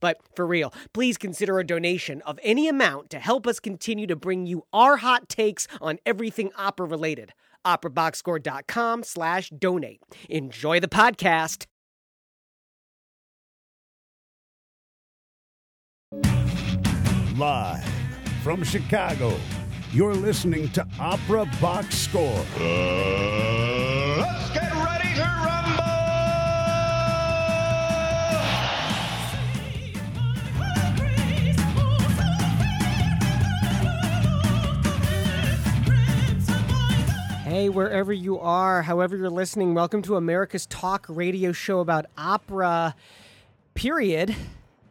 But for real, please consider a donation of any amount to help us continue to bring you our hot takes on everything opera related operaboxscore.com slash donate. Enjoy the podcast. Live from Chicago, you're listening to Opera Box Score. Uh, Hey, wherever you are, however you're listening, welcome to America's Talk radio show about opera, period.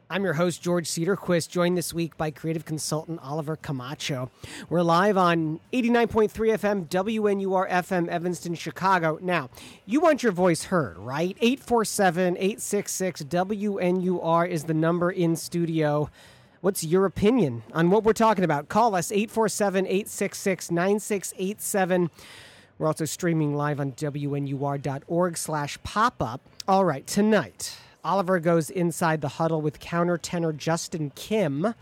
I'm your host, George Cedarquist, joined this week by creative consultant Oliver Camacho. We're live on 89.3 FM, WNUR FM, Evanston, Chicago. Now, you want your voice heard, right? 847 866 WNUR is the number in studio. What's your opinion on what we're talking about? Call us 847 866 9687. We're also streaming live on WNUR.org slash pop up. All right, tonight, Oliver goes inside the huddle with countertenor Justin Kim.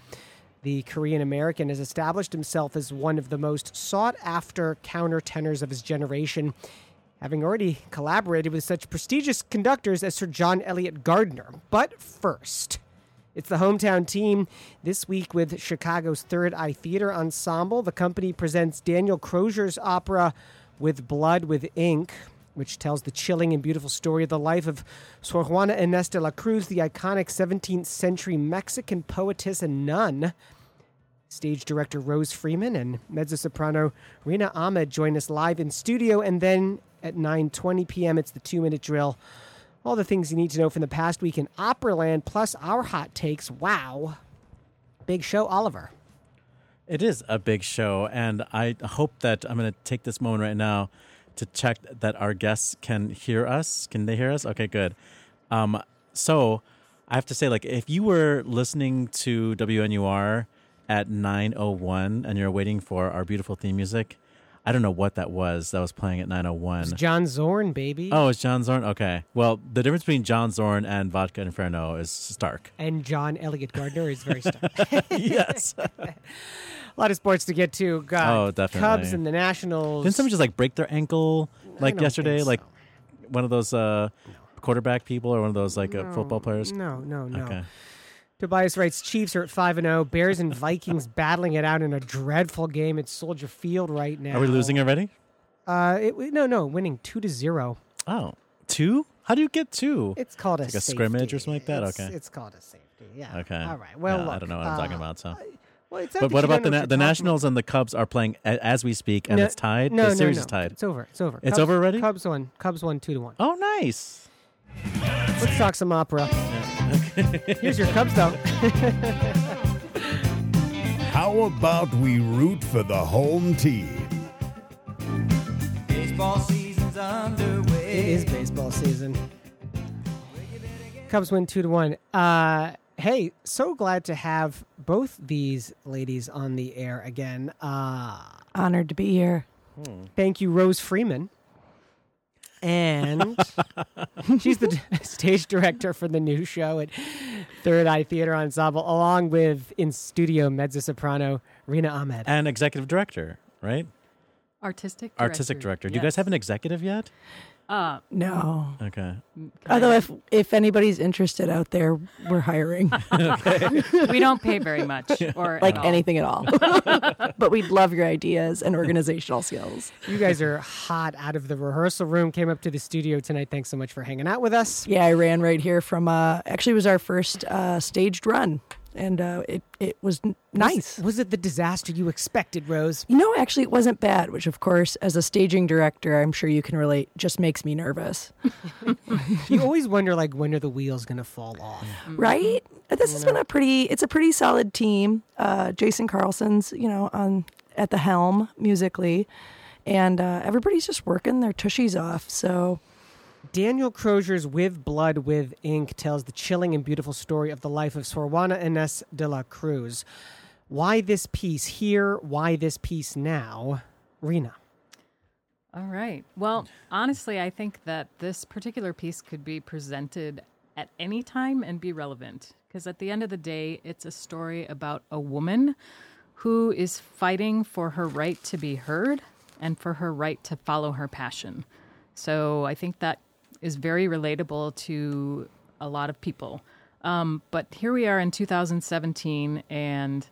The Korean American has established himself as one of the most sought after countertenors of his generation, having already collaborated with such prestigious conductors as Sir John Eliot Gardiner. But first, it's the hometown team this week with Chicago's Third Eye Theater Ensemble. The company presents Daniel Crozier's opera With Blood with Ink, which tells the chilling and beautiful story of the life of Sor Juana Inés de la Cruz, the iconic 17th century Mexican poetess and nun. Stage director Rose Freeman and mezzo soprano Rina Ahmed join us live in studio, and then at 9:20 p.m. it's the two-minute drill all the things you need to know from the past week in Operaland, plus our hot takes. Wow. Big show, Oliver. It is a big show, and I hope that I'm going to take this moment right now to check that our guests can hear us. Can they hear us? Okay, good. Um, so I have to say, like, if you were listening to WNUR at 9:01 and you're waiting for our beautiful theme music, I don't know what that was that was playing at 901. It's John Zorn, baby. Oh, it's John Zorn? Okay. Well, the difference between John Zorn and Vodka Inferno is stark. And John Eliot Gardiner is very stark. yes. a lot of sports to get to. God, Oh, definitely. Cubs and the Nationals. Didn't someone just like break their ankle like yesterday? think Like one of those uh, quarterback people or one of those like uh, football players? No, no, no. Okay. Tobias writes Chiefs are at 5 and 0. Bears and Vikings battling it out in a dreadful game at Soldier Field right now. Are we losing already? Uh, it, no, no, winning 2 to 0. Oh, two? How do you get two? It's called a like a scrimmage or something like that? It's, Okay. it's called a safety. Yeah. Okay. All right. Well, Yeah, I don't know what I'm talking uh, about. So, Well, it's but what about the na- the talking Nationals and the Cubs are playing a- as we speak, and No, it's tied. No, the no, series no. is tied. It's over. It's over. It's Cubs- over already? Cubs won. Cubs won two to one. Oh, nice. Let's talk some opera. Here's your Cubs, though. How about we root for the home team? Baseball season's underway. It is baseball season. Cubs win two to one. Uh, hey, so glad to have both these ladies on the air again. Uh, Honored to be here. thank you, Rose Freeman. And she's the stage director for the new show at Third Eye Theater Ensemble, along with in studio mezzo soprano Rina Ahmed. And executive director, right? Artistic director. Artistic director. Do you guys have an executive yet? Uh, No. Okay. Although if if anybody's interested out there, we're hiring. we don't pay very much, or like at anything at all. but we'd love your ideas and organizational skills. You guys are hot out of the rehearsal room, came up to the studio tonight. Thanks so much for hanging out with us. Yeah, I ran right here from uh actually it was our first uh staged run and uh, it it was nice. Was, was it the disaster you expected, Rose? You know, actually, it wasn't bad, which, of course, as a staging director, I'm sure you can relate, just makes me nervous. You always wonder, like, when are the wheels going to fall off? right? This has been a pretty, it's a pretty solid team. Uh, Jason Carlson's, you know, on at the helm musically, and uh, everybody's just working their tushies off. So, Daniel Crozier's With Blood with Ink tells the chilling and beautiful story of the life of Sor Juana Inés de la Cruz. Why this piece here? Why this piece now? Rena. All right. Well, honestly, I think that this particular piece could be presented at any time and be relevant. Because at the end of the day, it's a story about a woman who is fighting for her right to be heard and for her right to follow her passion. So I think that is very relatable to a lot of people. Um, but here we are in 2017, and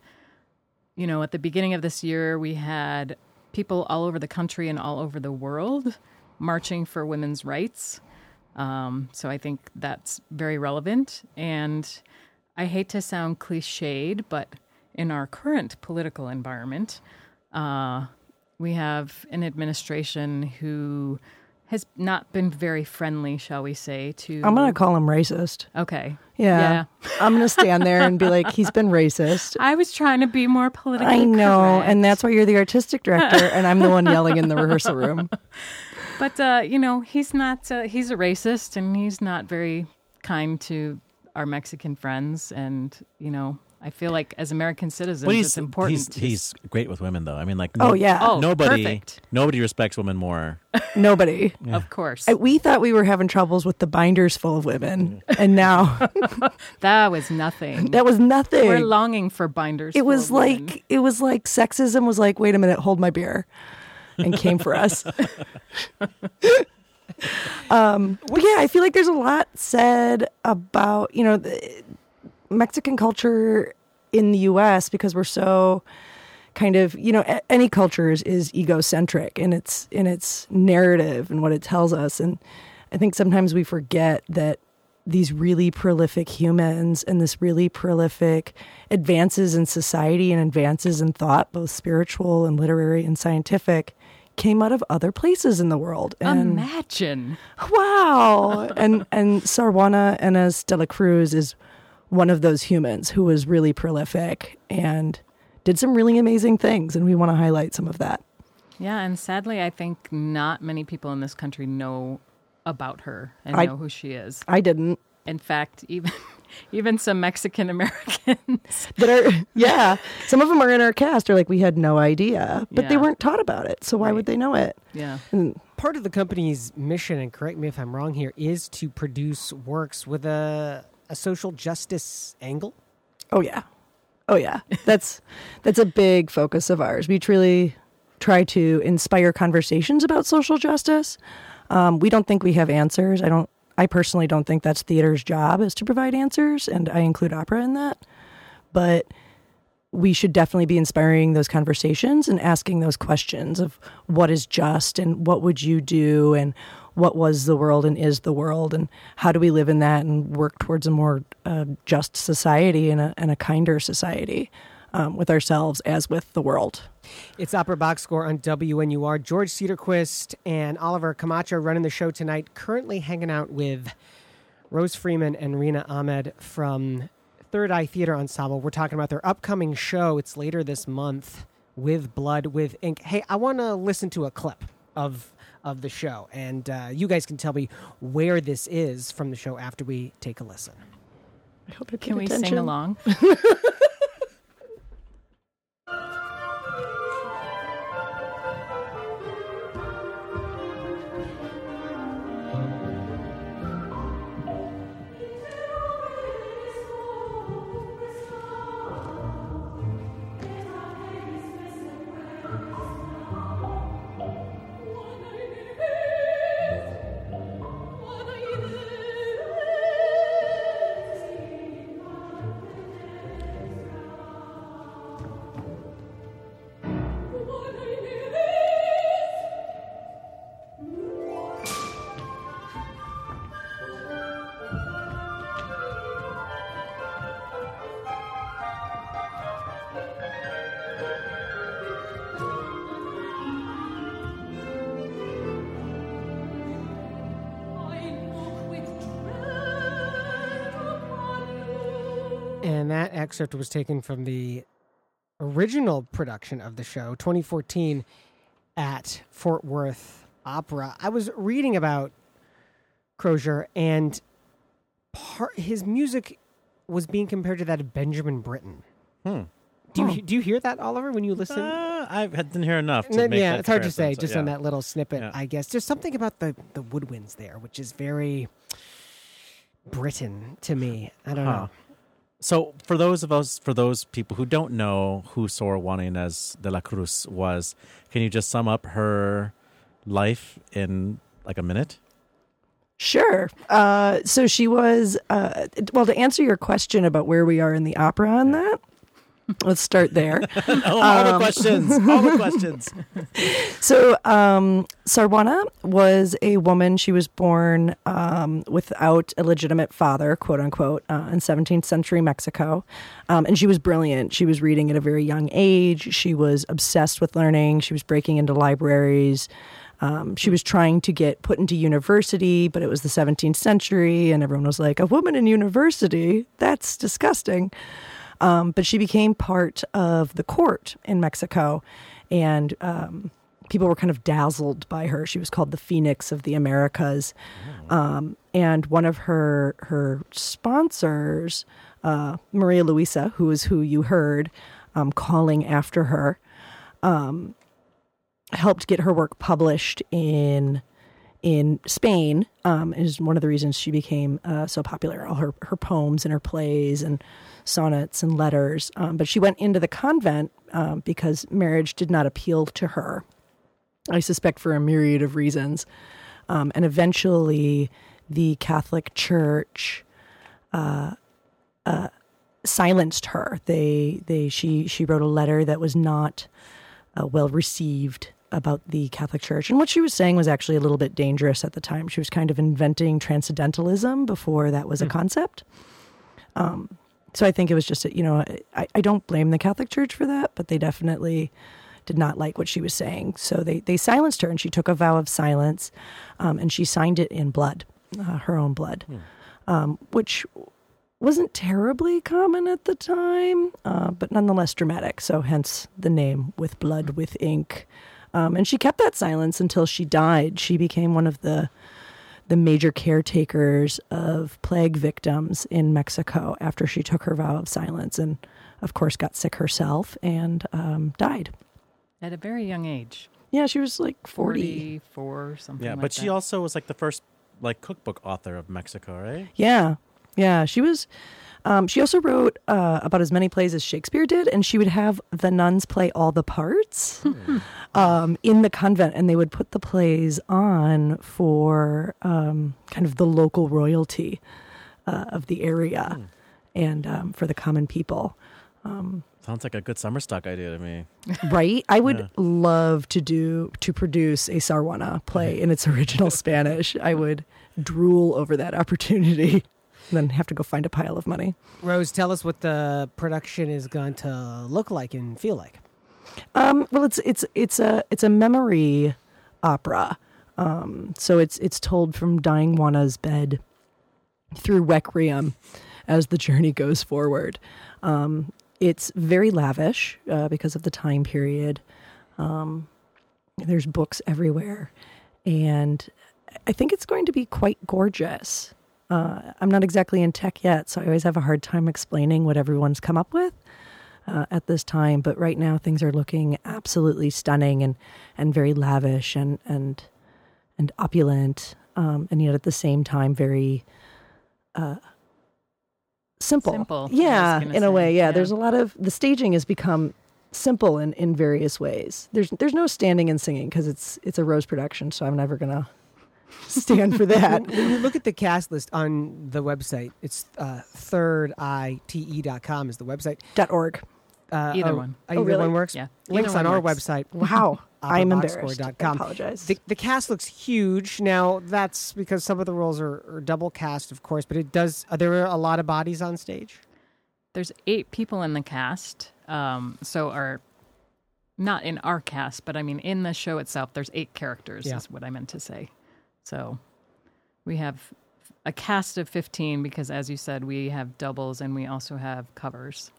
you know, at the beginning of this year, we had people all over the country and all over the world marching for women's rights. Um, so I think that's very relevant. And I hate to sound cliched, but in our current political environment, uh, we have an administration who has not been very friendly, shall we say, to. I'm going to call him racist. Okay. Yeah. I'm going to stand there and be like, he's been racist. I was trying to be more politically I know. correct. And that's why you're the artistic director, and I'm the one yelling in the rehearsal room. But uh, you know, he's not. Uh, he's a racist, and he's not very kind to our Mexican friends. And you know, I feel like as American citizens, Well, it's important. he's he's great with women, though. I mean, like, Oh, yeah. Oh, nobody, perfect. nobody respects women more. Nobody. of course. I- We thought we were having troubles with the binders full of women, and now that was nothing. that was nothing. We're longing for binders. it full was of women. like it was like sexism was like, wait a minute, hold my beer, and came for us. um, but yeah, I feel like there's a lot said about you know the Mexican culture in the U.S. because we're so kind of you know any culture is, is egocentric in its in its narrative and what it tells us and i think sometimes we forget that these really prolific humans and this really prolific advances in society and advances in thought both spiritual and literary and scientific came out of other places in the world and imagine. wow and and Sor Juana Inés de la Cruz is one of those humans who was really prolific and did some really amazing things and we want to highlight some of that Yeah, and sadly, I think not many people in this country know about her and I- know who she is. i didn't In fact, even even some Mexican Americans. that are yeah some of them are in our cast are like we had no idea but they weren't taught about it so why would they know it yeah. and Part of the company's mission, and correct me if I'm wrong here, is to produce works with a, a social justice angle. Oh yeah. Oh yeah. That's that's a big focus of ours. We truly try to inspire conversations about social justice. Um, we don't think we have answers. I don't I personally don't think that's theater's job is to provide answers and I include opera in that. But we should definitely be inspiring those conversations and asking those questions of what is just and what would you do and what was the world and is the world and how do we live in that and work towards a more uh, just society and a, and a kinder society um, with ourselves as with the world. It's Opera Box Score on WNUR. George Cedarquist and Oliver Camacho running the show tonight, currently hanging out with Rose Freeman and Rena Ahmed from Third Eye Theater Ensemble. We're talking about their upcoming show. It's later this month with Blood with Ink. Hey, I want to listen to a clip of of the show, and uh, you guys can tell me where this is from the show after we take a listen. I hope you Can paid we sing along? excerpt was taken from the original production of the show, 2014, at Fort Worth Opera. I was reading about Crozier, and part, his music was being compared to that of Benjamin Britten. Hmm. Do you do you hear that, Oliver, when you listen? Uh, I didn't hear enough. Make yeah, it's hard to say so, just on that little snippet, Yeah. I guess. There's something about the, the woodwinds there, which is very Britten to me. I don't Huh. know. So, for those of us, for those people who don't know who Sor Juana Inés de la Cruz was, can you just sum up her life in like a minute? Sure. Uh, so she was, uh, well, to answer your question about where we are in the opera on that, let's start there. Oh, all the questions, all the questions. So, um, Sor Juana was a woman. She was born um, without a legitimate father, quote unquote, uh, in 17th century Mexico. Um, and she was brilliant. She was reading at a very young age. She was obsessed with learning. She was breaking into libraries. Um, she was trying to get put into university, but it was the 17th century, and everyone was like, a woman in university? That's disgusting. Um, but she became part of the court in Mexico, and um, people were kind of dazzled by her. She was called the Phoenix of the Americas, um, and one of her her sponsors, uh, Maria Luisa, who is who you heard um, calling after her, um, helped get her work published in in Spain um, is one of the reasons she became uh, so popular. All her, her poems and her plays and sonnets and letters. Um, but she went into the convent um, because marriage did not appeal to her. I suspect for a myriad of reasons. Um, and eventually, the Catholic Church uh, uh, silenced her. They they she she wrote a letter that was not uh, well received about the Catholic Church, and what she was saying was actually a little bit dangerous at the time. She was kind of inventing transcendentalism before that was a concept. Um, so I think it was just you know I, I don't blame the Catholic Church for that, but they definitely did not like what she was saying. So they they silenced her, and she took a vow of silence, um, and she signed it in blood, uh, her own blood, um, which wasn't terribly common at the time, uh, but nonetheless dramatic. So hence the name with blood with ink. Um, and she kept that silence until she died. She became one of the the major caretakers of plague victims in Mexico after she took her vow of silence, and of course got sick herself and um, died. At a very young age. Yeah, she was like forty. 44, something Yeah, like but she also was like the first like cookbook author of Mexico, right? Yeah, yeah. She was. Um, she also wrote uh, about as many plays as Shakespeare did, and she would have the nuns play all the parts um, in the convent, and they would put the plays on for um, kind of the local royalty uh, of the area and um, for the common people. Sounds like a good summer stock idea to me. Right? I would love to do to produce a Sor Juana play in its original Spanish. I would drool over that opportunity. Then have to go find a pile of money. Rose, tell us what the production is going to look like and feel like. Um, well, it's it's it's a it's a memory opera. Um, so it's it's told from dying Juana's bed through Requiem as the journey goes forward. Um, it's very lavish uh, because of the time period. Um, there's books everywhere, and I think it's going to be quite gorgeous. Uh, I'm not exactly in tech yet, so I always have a hard time explaining what everyone's come up with uh, at this time. But right now, things are looking absolutely stunning and and very lavish and and and opulent, um, and yet at the same time very uh, simple. Simple, yeah, in a way. Yeah, yeah. there's a lot of the staging has become simple in, in various ways. There's there's no standing and singing because it's it's a Rose production, so I'm never gonna stand for that. when you look at the cast list on the website, it's uh, thirdite.com is the website. Dot org. Uh, Either oh, one. Oh, Either really? one works. Yeah. Links Either on one our works. website. Wow, I'm embarrassed. I apologize. The, the cast looks huge. Now that's because some of the roles are, are double cast, of course, but it does. There are there a lot of bodies on stage? There's eight people in the cast. Um, so our not in our cast, but I mean in the show itself, there's eight characters. Yeah. Is what I meant to say. So we have a cast of 15 because, as you said, we have doubles and we also have covers.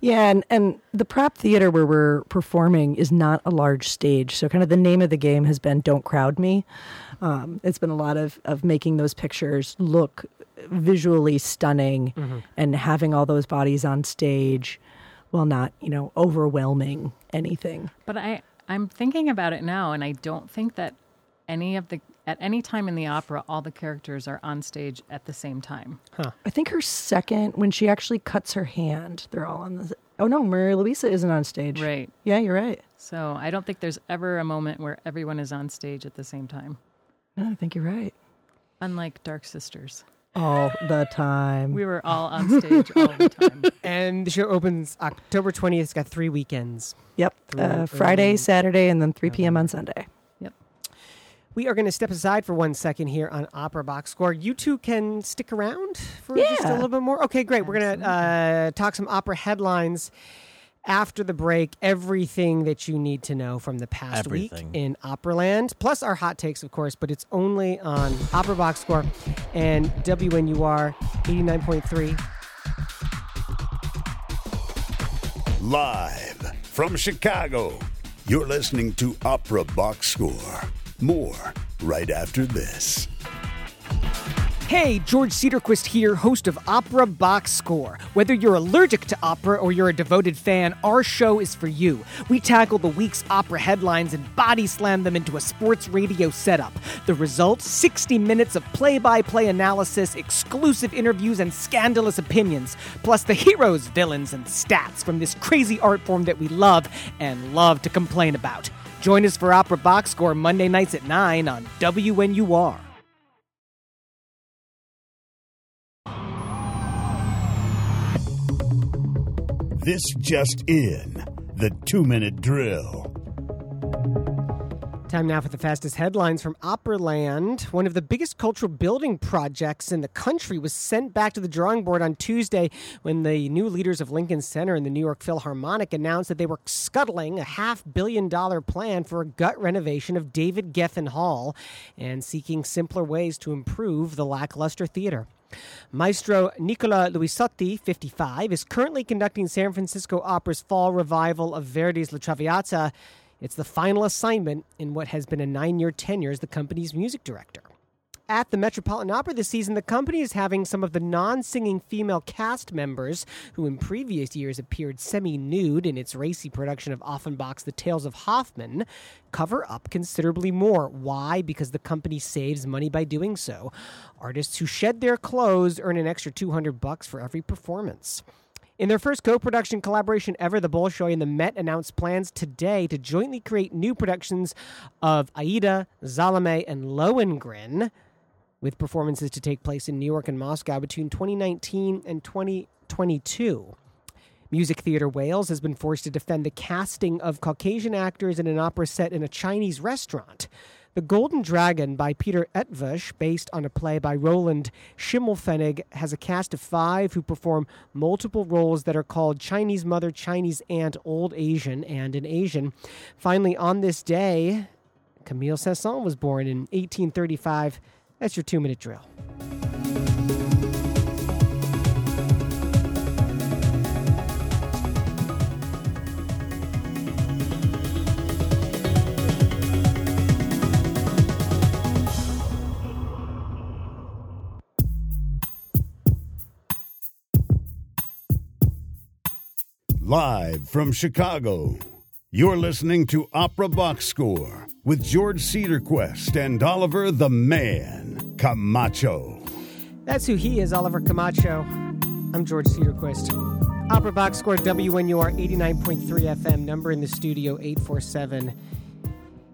Yeah, and, and the prop theater where we're performing is not a large stage. So, kind of the name of the game has been Don't Crowd Me. Um, it's been a lot of, of making those pictures look visually stunning and having all those bodies on stage while not, you know, overwhelming anything. But I, I'm thinking about it now, and I don't think that any of the at any time in the opera all the characters are on stage at the same time. I think her second, when she actually cuts her hand, they're all on the. Oh no, Maria Luisa isn't on stage. Right. Yeah, you're right. So I don't think there's ever a moment where everyone is on stage at the same time. No, I think you're right. Unlike Dark Sisters. All the time. We were all on stage all the time. And the show opens October 20th. It's got three weekends. Yep. Through Uh, Friday, Saturday, and then 3 p.m. on Sunday. Yep. We are going to step aside for one second here on Opera Box Score. You two can stick around for just a little bit more. Okay, great. We're going to uh, talk some opera headlines after the break. Everything that you need to know from the past Everything. week in Operaland, plus our hot takes, of course. But it's only on Opera Box Score and WNUR 89.3. Live from Chicago, you're listening to Opera Box Score. More right after this. Hey, George Cedarquist here, host of Opera Box Score. Whether you're allergic to opera or you're a devoted fan, our show is for you. We tackle the week's opera headlines and body slam them into a sports radio setup. The result 60 minutes of play by play analysis, exclusive interviews, and scandalous opinions, plus the heroes, villains, and stats from this crazy art form that we love and love to complain about. Join us for Opera Box Score Monday nights at 9 on WNUR. This just in the two minute drill. Time now for the fastest headlines from Operaland. One of the biggest cultural building projects in the country was sent back to the drawing board on Tuesday when the new leaders of Lincoln Center and the New York Philharmonic announced that they were scuttling a half billion dollar plan for a gut renovation of David Geffen Hall and seeking simpler ways to improve the lackluster theater. Maestro Nicola Luisotti, 55, is currently conducting San Francisco Opera's fall revival of Verdi's La Traviata. It's the final assignment in what has been a nine year tenure as the company's music director. At the Metropolitan Opera this season, the company is having some of the non singing female cast members, who in previous years appeared semi nude in its racy production of Offenbach's The Tales of Hoffmann, cover up considerably more. Why? Because the company saves money by doing so. Artists who shed their clothes earn an extra 200 bucks for every performance. In their first co production collaboration ever, the Bolshoi and the Met announced plans today to jointly create new productions of Aida, Salome, and Lohengrin, with performances to take place in New York and Moscow between 2019 and 2022. Music Theatre Wales has been forced to defend the casting of Caucasian actors in an opera set in a Chinese restaurant. The Golden Dragon by Peter Eötvös, based on a play by Roland Schimmelpfennig, has a cast of five who perform multiple roles that are called Chinese Mother, Chinese Aunt, Old Asian, and an Asian. Finally, on this day, Camille Saint-Saëns was born in 1835. That's your two minute drill. Live from Chicago, you're listening to Opera Box Score with George Cedarquist and Oliver the Man Camacho. That's who he is, Oliver Camacho. I'm George Cedarquist. Opera Box Score WNUR 89.3 FM, number in the studio 847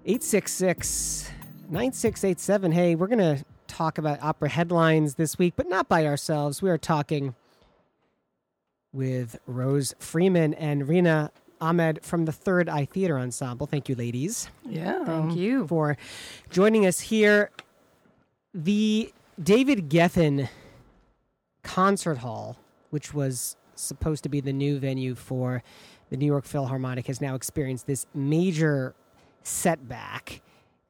866 9687. Hey, we're going to talk about opera headlines this week, but not by ourselves. We are talking with Rose Freeman and Rena Ahmed from the Third Eye Theater Ensemble. Thank you, ladies Yeah. Thank you. for joining us here. The David Geffen Concert Hall, which was supposed to be the new venue for the New York Philharmonic, has now experienced this major setback.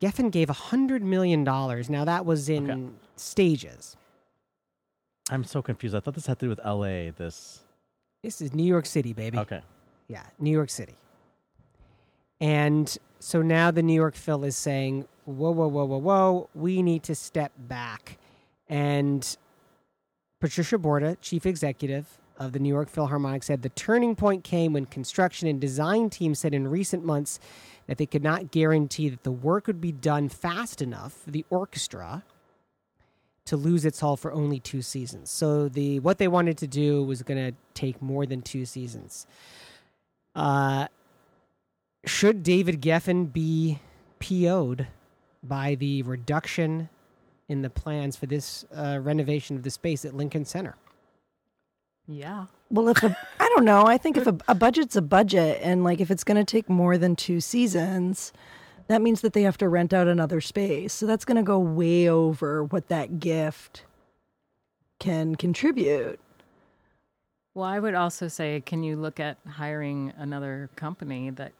Geffen gave $100 million. Now, that was in Okay. stages. I'm so confused. I thought this had to do with L.A. This This is New York City, baby. okay. Yeah, New York City. And so now the New York Phil is saying, whoa, whoa, whoa, whoa, whoa, we need to step back. And Patricia Borda, chief executive of the New York Philharmonic, said the turning point came when construction and design teams said in recent months that they could not guarantee that the work would be done fast enough for the orchestra to lose its hull for only two seasons. So the what they wanted to do was going to take more than two seasons. Uh, should David Geffen be PO'd by the reduction in the plans for this uh, renovation of the space at Lincoln Center? Yeah. Well, if a, I don't know, I think if a, a budget's a budget, and like if it's going to take more than two seasons, that means that they have to rent out another space. So that's going to go way over what that gift can contribute. Well, I would also say, can you look at hiring another company that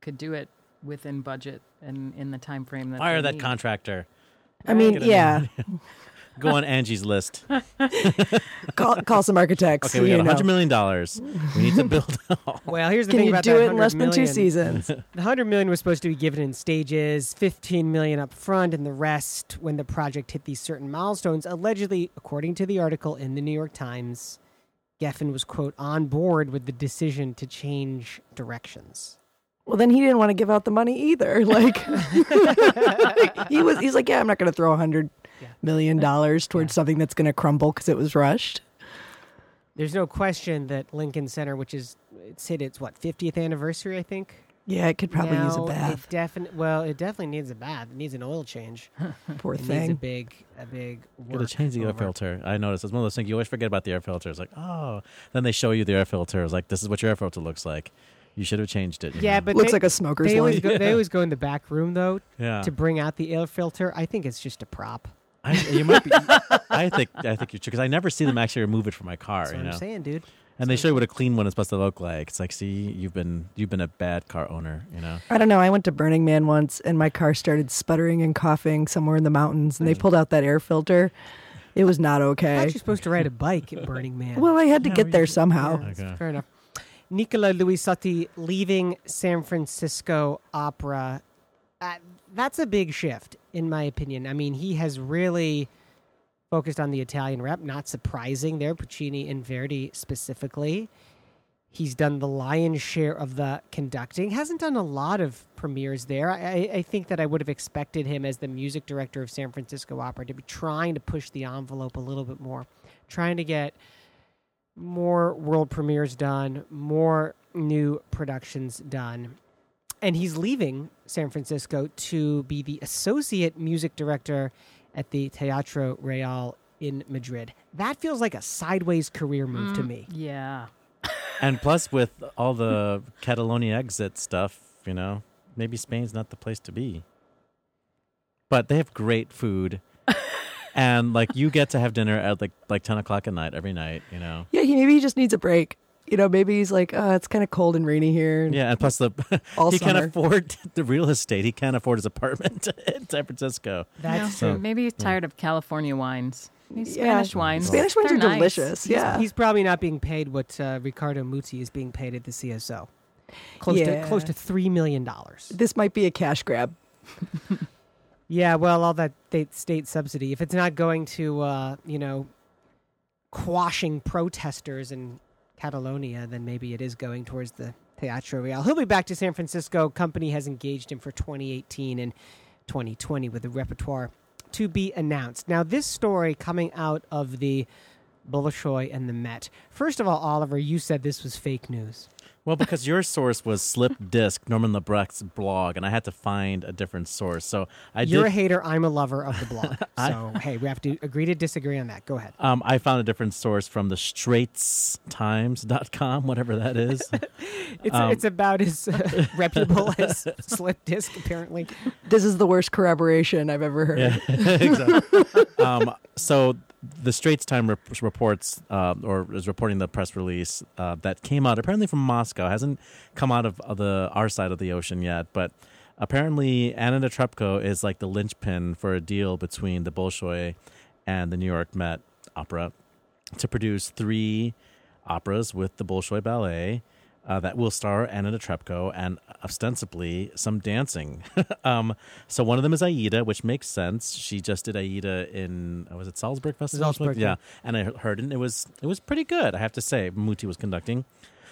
could do it within budget and in the time frame that Fire they that need? contractor. I mean, yeah, Go on Angie's list. call, call some architects. Okay, we you got know. hundred million dollars. We need to build. Well, here's the Can thing you about do that it in less 100 than two million. seasons? The 100 million was supposed to be given in stages, 15 million up front and the rest when the project hit these certain milestones. Allegedly, according to the article in the New York Times, Geffen was quote on board with the decision to change directions. Well, then he didn't want to give out the money either. Like he was, he's like, yeah, I'm not going to throw a hundred million dollars towards something that's going to crumble because it was rushed. There's no question that Lincoln Center, which is it's hit its what 50th anniversary, I think. Yeah, it could probably use a bath. It definitely well, it definitely needs a bath. It needs an oil change. Poor thing. It needs a big, a big. Gotta work change the air over. filter. I noticed it's one of those things you always forget about the air filter. It's like, oh, then they show you the air filter. It's like this is what your air filter looks like. You should have changed it. Yeah, know? but Looks they, like a smoker's they always line. go, they always go in the back room though yeah, to bring out the air filter. I think it's just a prop. I, you might be. I think I think you're true because I never see them actually remove it from my car. That's you what know, I'm saying, dude. and they show you what a clean one is supposed to look like. It's like, see, you've been you've been a bad car owner. You know, I don't know. I went to Burning Man once and my car started sputtering and coughing somewhere in the mountains and they pulled out that air filter. It was not I'm okay. actually supposed to ride a bike at Burning Man. Well, I had to No, get there should- somehow. Okay. Fair enough. Nicola Luisotti leaving San Francisco Opera. Uh, that's a big shift, in my opinion. I mean, he has really focused on the Italian rep. Not surprising there, Puccini and Verdi specifically. He's done the lion's share of the conducting. Hasn't done a lot of premieres there. I, I- think that I would have expected him as the music director of San Francisco Opera to be trying to push the envelope a little bit more, trying to get more world premieres done, more new productions done. And he's leaving San Francisco to be the associate music director at the Teatro Real in Madrid. That feels like a sideways career move to mm, me. Yeah. and plus with all the Catalonia exit stuff, you know, maybe Spain's not the place to be. But they have great food. and like you get to have dinner at like like ten o'clock at night every night, you know. Yeah, he, maybe he just needs a break. You know, maybe he's like, oh, it's kind of cold and rainy here. Yeah, and plus the All he can't summer. afford the real estate. He can't afford his apartment in San Francisco. That's No, true. Maybe he's tired of California wines. Maybe Yeah. Spanish wines. Spanish wines They're nice. delicious. Yeah. He's probably not being paid what uh, Riccardo Muti is being paid at the CSO. Close Yeah. to close to three million dollars. this might be a cash grab. Yeah, well, all that state state subsidy. If it's not going to, uh, you know, quashing protesters in Catalonia, then maybe it is going towards the Teatro Real. He'll be back to San Francisco. Company has engaged him for 2018 and 2020 with a repertoire to be announced. Now, this story coming out of the Bolshoi and the Met. First of all, Oliver, you said this was fake news. Well, because your source was Slip Disc, Norman Lebrecht's blog, and I had to find a different source. So I You're a hater. I'm a lover of the blog. So, hey, we have to agree to disagree on that. Go ahead. Um, I found a different source from the StraitsTimes.com, whatever that is. It's Um, it's about as uh, reputable as Slip Disc, apparently. This is the worst corroboration I've ever heard. Yeah, exactly. um, so the Straits Time rep- reports, uh, or is reporting the press release uh, that came out apparently from Moscow. hasn't come out of, of the our side of the ocean yet, but apparently Anna Netrebko is like the linchpin for a deal between the Bolshoi and the New York Met Opera to produce three operas with the Bolshoi Ballet uh, that will star Anna Netrebko and ostensibly some dancing. um, so one of them is Aida, which makes sense. She just did Aida in uh, was it Salzburg Festival? Salzburg, yeah. yeah. And I heard it. and It was it was pretty good. I have to say. Muti was conducting.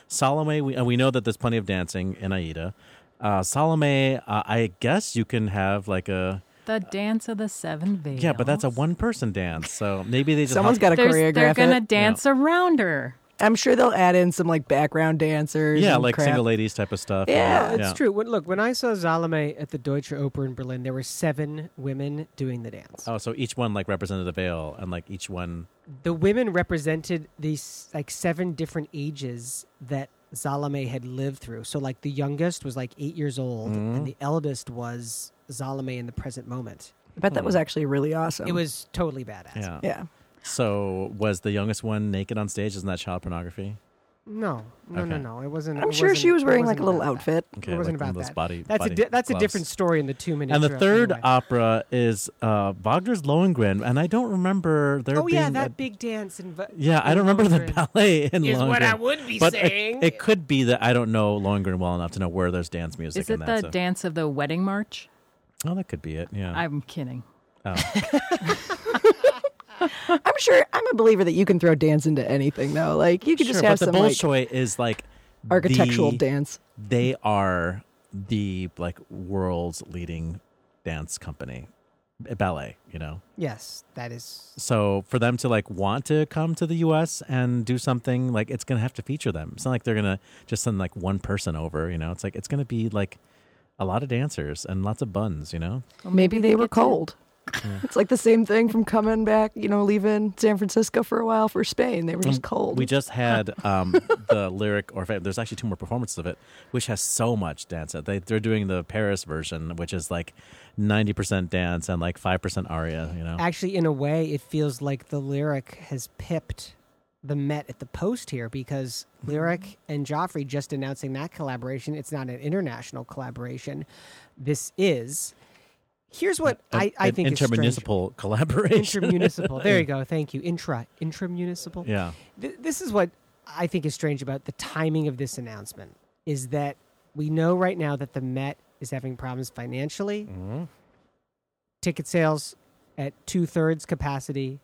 Salome, we and we know that there's plenty of dancing in Aida. Uh, Salome, uh, I guess you can have like a The dance of the seven veils. yeah, but that's a one person dance. So maybe they just Someone's hop- got to There's- choreograph They're gonna it. dance around her. I'm sure they'll add in some like background dancers. yeah, and like crap. single ladies type of stuff. Yeah, It's true. When, look, when I saw Salome at the Deutsche Oper in Berlin, there were seven women doing the dance. Oh, so each one like represented a veil, and like each one. The women represented these like seven different ages that Salome had lived through. So, like the youngest was like eight years old, Mm-hmm. and the eldest was Salome in the present moment. I bet that was actually really awesome. It was totally badass. Yeah. Yeah. So was the youngest one naked on stage? Isn't that child pornography? No, no, no, Okay. no. It wasn't. I'm it sure she wasn't- was it wearing like a wasn't little about that. outfit. Okay, it wasn't like one about of those that. body- that's body a di- that's a gloves. different story in the two minutes. And the third anyway. opera is uh, Wagner's Lohengrin, and I don't remember there Oh being yeah, a- that big dance in. Va- yeah, I in don't remember the Lohengrin. ballet in Lohengrin. Is Lohengrin. what I would be but it- saying. It, could be that I don't know Lohengrin well enough to know where there's dance music. Is it in the so- dance of the wedding march? Oh, that could be it. Yeah. I'm kidding. I'm sure I'm a believer that you can throw dance into anything though. Like you could just sure, have but the some like Bolshoi is like architectural the- dance. They are the like world's leading dance company, eh, ballet. You know. Yes, that is. So for them to like want to come to the U.S. and do something, like it's gonna have to feature them. It's not like they're gonna just send like one person over. You know, it's like it's gonna be like a lot of dancers and lots of buns. You know, Well, Maybe they were get to- cold. It's like the same thing from coming back, you know, leaving San Francisco for a while for Spain. They were just cold. we just had um, the lyric, or there's actually two more performances of it, which has so much dance. They they're doing the Paris version, which is like ninety percent dance and like five percent aria. You know, Actually, in a way, it feels like the lyric has pipped the Met at the post here because lyric and Joffrey just announcing that collaboration. It's not an international collaboration. This is. Here's what I, I An think is strange. intermunicipal collaboration. Intermunicipal. There you go. Thank you. Intra. Intramunicipal. yeah. Th- this is what I think is strange about the timing of this announcement is that we know right now that the Met is having problems financially. Ticket sales at two thirds capacity,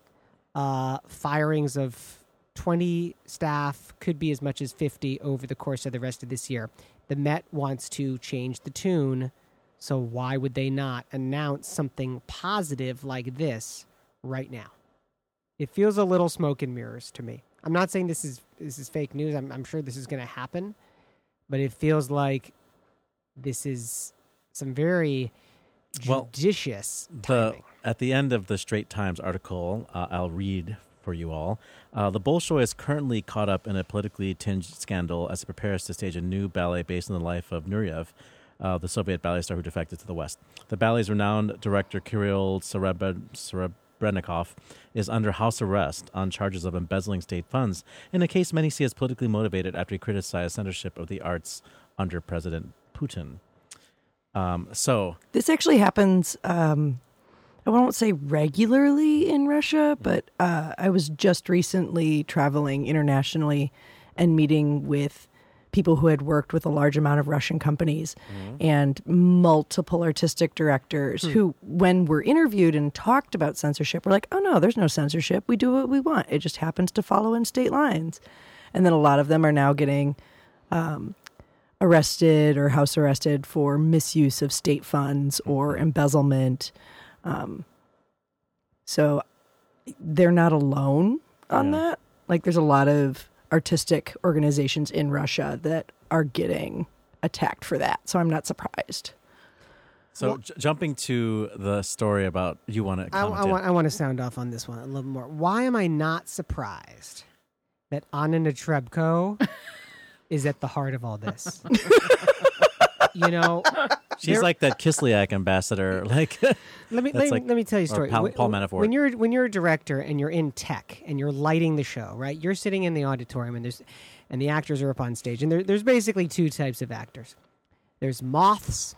uh, firings of 20 staff, could be as much as 50 over the course of the rest of this year. The Met wants to change the tune, so why would they not announce something positive like this right now? It feels a little smoke and mirrors to me. I'm not saying this is this is fake news. I'm, I'm sure this is going to happen, but it feels like this is some very Well, judicious the timing. at the end of the Straits Times article, uh, I'll read for you all. Uh, the Bolshoi is currently caught up in a politically tinged scandal as it prepares to stage a new ballet based on the life of Nureyev, uh, the Soviet ballet star who defected to the West. The ballet's renowned director Kirill Serebr- Serebrennikov is under house arrest on charges of embezzling state funds in a case many see as politically motivated after he criticized censorship of the arts under President Putin. Um, so This actually happens. Um, I won't say regularly in Russia, but uh, I was just recently traveling internationally and meeting with people who had worked with a large amount of Russian companies mm-hmm. and multiple artistic directors hmm. who, when we're interviewed and talked about censorship, were like, oh no, there's no censorship. We do what we want. It just happens to follow in state lines. And then a lot of them are now getting um, arrested or house arrested for misuse of state funds mm-hmm. or embezzlement. Um, so they're not alone on Yeah. that. Like, there's a lot of artistic organizations in Russia that are getting attacked for that. So I'm not surprised. So j- jumping to the story about you want to I. I want, I want to sound off on this one a little more. Why am I not surprised that Anna Netrebko is at the heart of all this? you know, She's like that Kislyak ambassador. Like, let me let, me like- let me tell you a story. Paul- Paul Manafort. When you're when you're a director and you're in tech and you're lighting the show, right? You're sitting in the auditorium and there's and the actors are up on stage and there, there's basically two types of actors. There's moths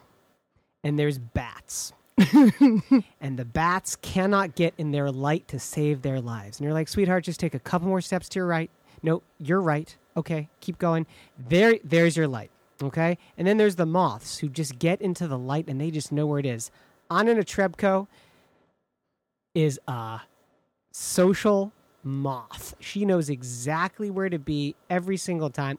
and there's bats. and the bats cannot get in their light to save their lives. And you're like, sweetheart, just take a couple more steps to your right. No, you're right. Okay, keep going. There, there's your light. Okay, and then there's the moths who just get into the light and they just know where it is. Anna Netrebko is a social moth. She knows exactly where to be every single time.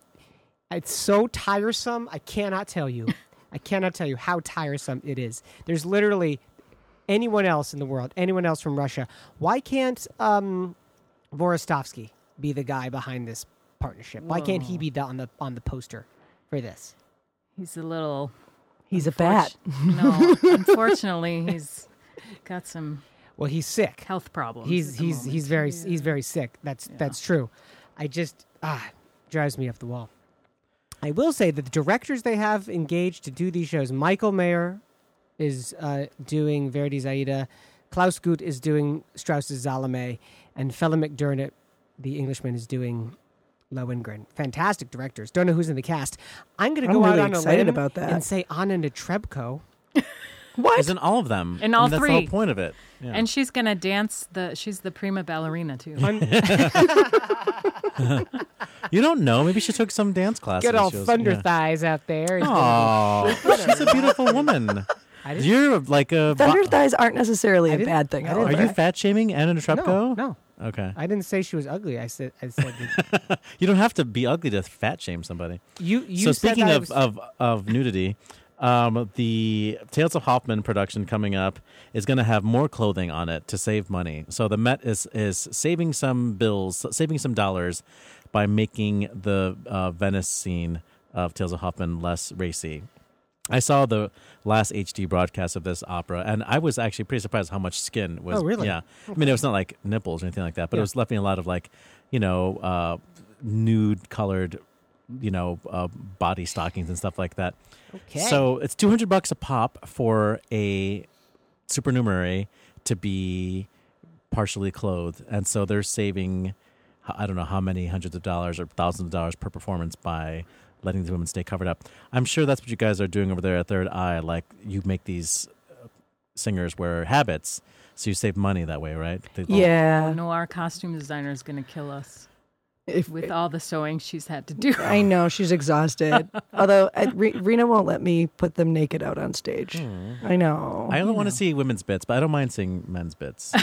It's so tiresome. I cannot tell you. I cannot tell you how tiresome it is. There's literally anyone else in the world, anyone else from Russia. Why can't um, Hvorostovsky be the guy behind this partnership? Why can't he be the, on the on the poster for this? He's a little. He's a bat. No, unfortunately, he's got some Well, he's sick. health problems. He's he's moment. he's very he's very sick. That's that's true. I just ah drives me up the wall. I will say that the directors they have engaged to do these shows, Michael Mayer is uh, doing Verdi's Aida, Claus Guth is doing Strauss's Salome, and Phelim McDermott, the Englishman, is doing Lohengrin. Fantastic directors. Don't know who's in the cast. I'm going to I'm go out really on a excited limb about that. and say Anna Netrebko. What? Is in all of them. In I all mean, that's the whole three. point of it. Yeah. And she's gonna dance the. She's the prima ballerina too. you don't know. Maybe she took some dance classes. Get all She was- thunder yeah. thighs out there. gonna she's a beautiful woman. I didn't- You're like a. Thunder thighs aren't necessarily a bad thing. Are you fat shaming Anna be- Netrebko? no, no. Okay. I didn't say she was ugly. I said I said You don't have to be ugly to fat shame somebody. you. You so said speaking that I of, was- of of nudity, um, the Tales of Hoffmann production coming up is going to have more clothing on it to save money. So the Met is is saving some bills, saving some dollars by making the uh, Venice scene of Tales of Hoffmann less racy. I saw the last HD broadcast of this opera, and I was actually pretty surprised how much skin was. Oh, really? Yeah, I mean, it was not like nipples or anything like that, but Yeah. it was left me a lot of like, you know, uh, nude colored, you know, uh, body stockings and stuff like that. okay. So it's two hundred bucks a pop for a supernumerary to be partially clothed, and so they're saving. I don't know how many hundreds of dollars or thousands of dollars per performance by letting the women stay covered up. I'm sure that's what you guys are doing over there at Third Eye. Like you make these uh, singers wear habits, so you save money that way, right? They- Yeah. no, our costume designer is gonna kill us If, with all the sewing she's had to do. I know she's exhausted. Although I, Re- Rena won't let me put them naked out on stage. I know. I don't want to see women's bits, but I don't mind seeing men's bits. so.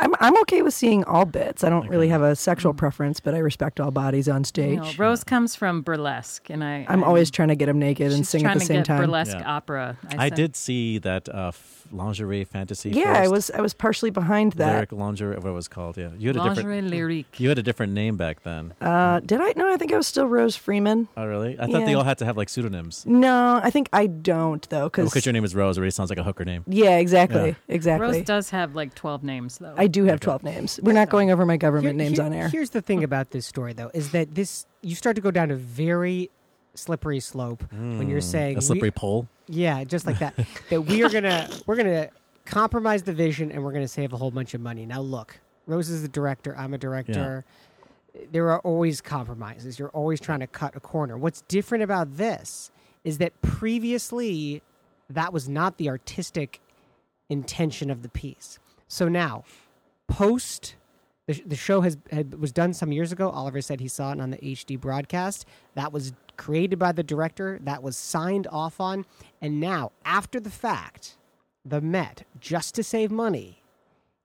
I'm I'm okay with seeing all bits. I don't really have a sexual preference, but I respect all bodies on You stage. know, Rose comes from burlesque, and I. I'm always trying to get them naked and sing at the to same get time. burlesque Yeah. opera. I said- did see that uh, f- lingerie fantasy. Yeah, I was I was partially behind that. lyric lingerie, what it was called. Yeah, you had a lingerie different. lyrique. You had a different name back then. Uh, did I? No, I think I was still Rose Freeman. Oh, really? I thought they all had to have like pseudonyms. No, I think I don't though, because Because your name is Rose, it already sounds like a hooker name. yeah, exactly, Yeah. exactly. Rose does have like twelve names though. I do have twelve names. We're not going over my government Here- names here- on air. Here's the thing about this story, though, is that this you start to go down a very slippery slope when you're saying Hmm. a slippery we, pole. yeah, just like that. that we are gonna we're gonna compromise the vision and we're gonna save a whole bunch of money. Now look, Rose is the director. I'm a director. There are always compromises. You're always trying to cut a corner. What's different about this is that previously that was not the artistic intention of the piece. So now, post the, the show has had, was done some years ago. Oliver said he saw it on the HD broadcast. That was created by the director. That was signed off on, and now after the fact, the Met just to save money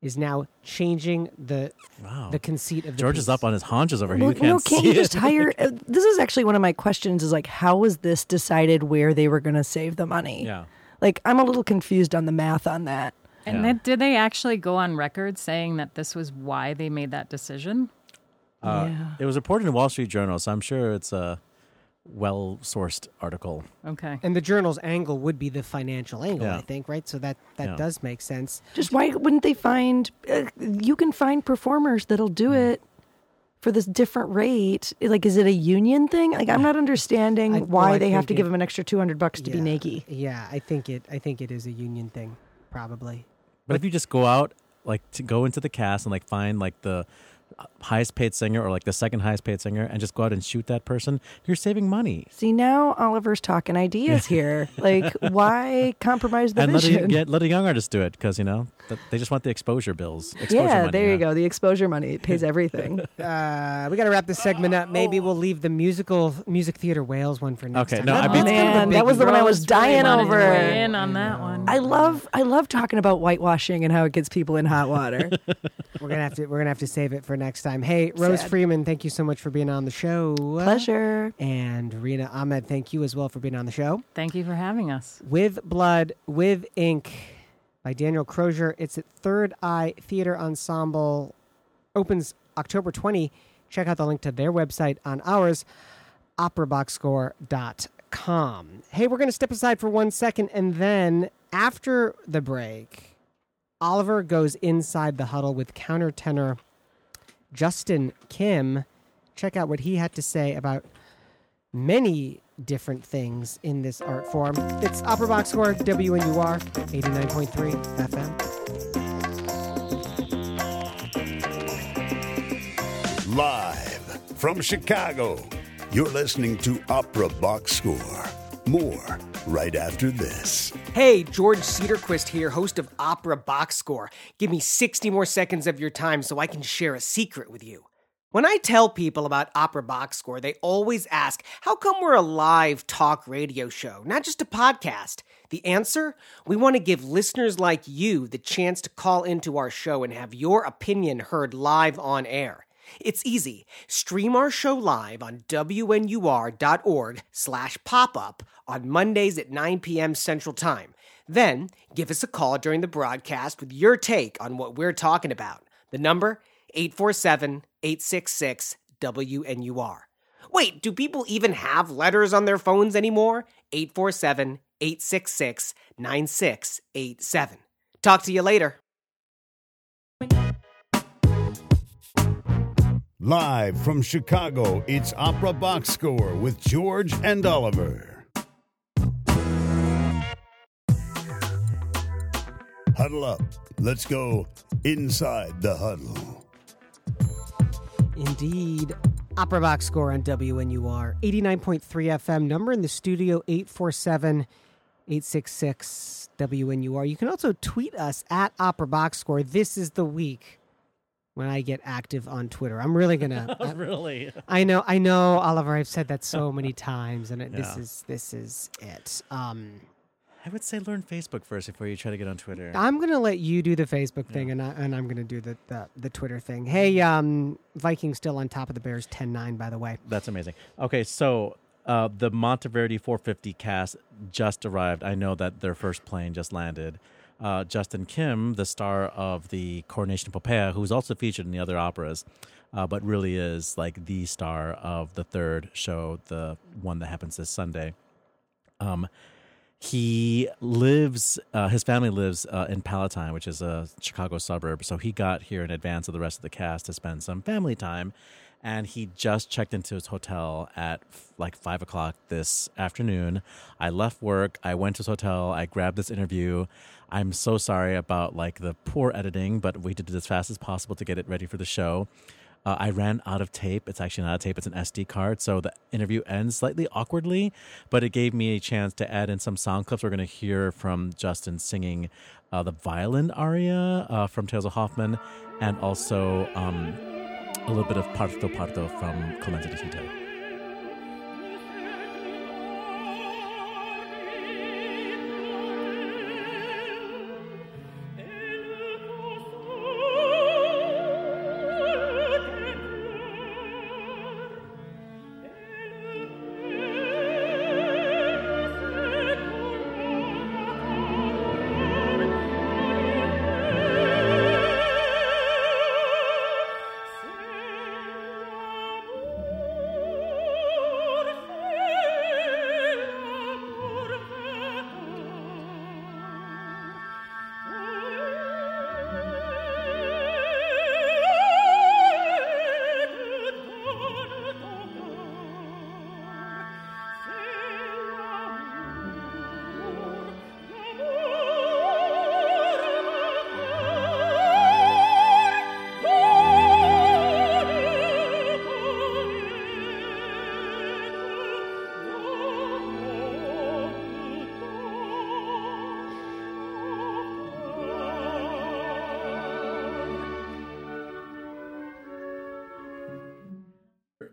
is now changing the Wow. the conceit of the George is up on his haunches over here. Well, You can't no, can't see you just it. hire? uh, This is actually one of my questions. Is like, how was this decided where they were going to save the money? Yeah. Like, I'm a little confused on the math on that. And Yeah. then did they actually go on record saying that this was why they made that decision? Uh, Yeah. It was reported in Wall Street Journal, so I'm sure it's a well sourced article. Okay. and the journal's angle would be the financial angle, Yeah. I think, right? So that that Yeah. does make sense. Just why wouldn't they find? Uh, you can find performers that'll do Hmm. it for this different rate. Like, is it a union thing? Like, I'm not understanding I- why I they have to it- give them an extra 200 bucks to be naked. Yeah, I think it. I think it is a union thing, probably. But if you just go out, like to go into the cast and like find like the uh, highest paid singer or like the second highest paid singer and just go out and shoot that person, you're saving money. See, now Oliver's talking ideas here. like, why compromise the and let a, vision? get, let a young artist do it because, you know, they just want the exposure bills. Exposure yeah, money, there you go. The exposure money it pays everything. Uh, we got to wrap this segment up. Maybe we'll leave the musical music theater Wales one for next Okay, time. no, That- I mean- that's kind of Man, that was the one I was Rose really dying over. in on that one. I love I love talking about whitewashing and how it gets people in hot water. We're gonna have to we're gonna have to save it for next time. Hey, Rose Sad. Freeman, thank you so much for being on the show. Pleasure. And Rena Ahmed, thank you as well for being on the show. Thank you for having us. With Blood, with Ink by Daniel Crozier. It's at Third Eye Theater Ensemble. Opens October 20. Check out the link to their website on ours, operaboxscore.com. Hey, we're going to step aside for one second, and then after the break, Oliver goes inside the huddle with countertenor Justin Kim. Check out what he had to say about many different things in this art form. It's Opera Box Score, WNUR, 89.3 FM. Live from Chicago, you're listening to Opera Box Score. More right after this. Hey, George Cedarquist here, host of Opera Box Score. Give me 60 more seconds of your time so I can share a secret with you. When I tell people about Opera Box Score, they always ask, how come we're a live talk radio show, not just a podcast? The answer? We want to give listeners like you the chance to call into our show and have your opinion heard live on air. It's easy. Stream our show live on wnur.org slash pop-up on Mondays at 9 p.m. Central Time. Then give us a call during the broadcast with your take on what we're talking about. The number 847-866-WNUR. Wait, do people even have letters on their phones anymore? 847-866-9687. Talk to you later. Live from Chicago, it's Opera Box Score with George and Oliver. Huddle up. Let's go inside the huddle. Indeed. Opera Box Score on WNUR. 89.3 FM. Number in the studio 847 866 WNUR. You can also tweet us at Opera Box Score. This is the week when I get active on Twitter. I'm really going to. really? I know, I know, Oliver. I've said that so many times, and it, this is this is it. Um, I would say learn Facebook first before you try to get on Twitter. I'm gonna let you do the Facebook thing, and I, and I'm gonna do the, the the Twitter thing. Hey, um, Vikings still on top of the Bears, 10-9, by the way. That's amazing. Okay, so uh, the Monteverdi 450 cast just arrived. I know that their first plane just landed. Uh, Justin Kim, the star of the Coronation Poppea, who's also featured in the other operas, uh, but really is like the star of the third show, the one that happens this Sunday. Um, he lives, uh, his family lives uh, in Palatine, which is a Chicago suburb. So he got here in advance of the rest of the cast to spend some family time. And he just checked into his hotel at like five o'clock this afternoon. I left work. I went to his hotel. I grabbed this interview. I'm so sorry about like the poor editing, but we did it as fast as possible to get it ready for the show. Uh, I ran out of tape. It's actually not a tape, it's an SD card. So the interview ends slightly awkwardly, but it gave me a chance to add in some sound clips. We're going to hear from Justin singing uh, the violin aria uh, from Tales of Hoffmann and also um, a little bit of Parto Parto from Clemenza di Tito.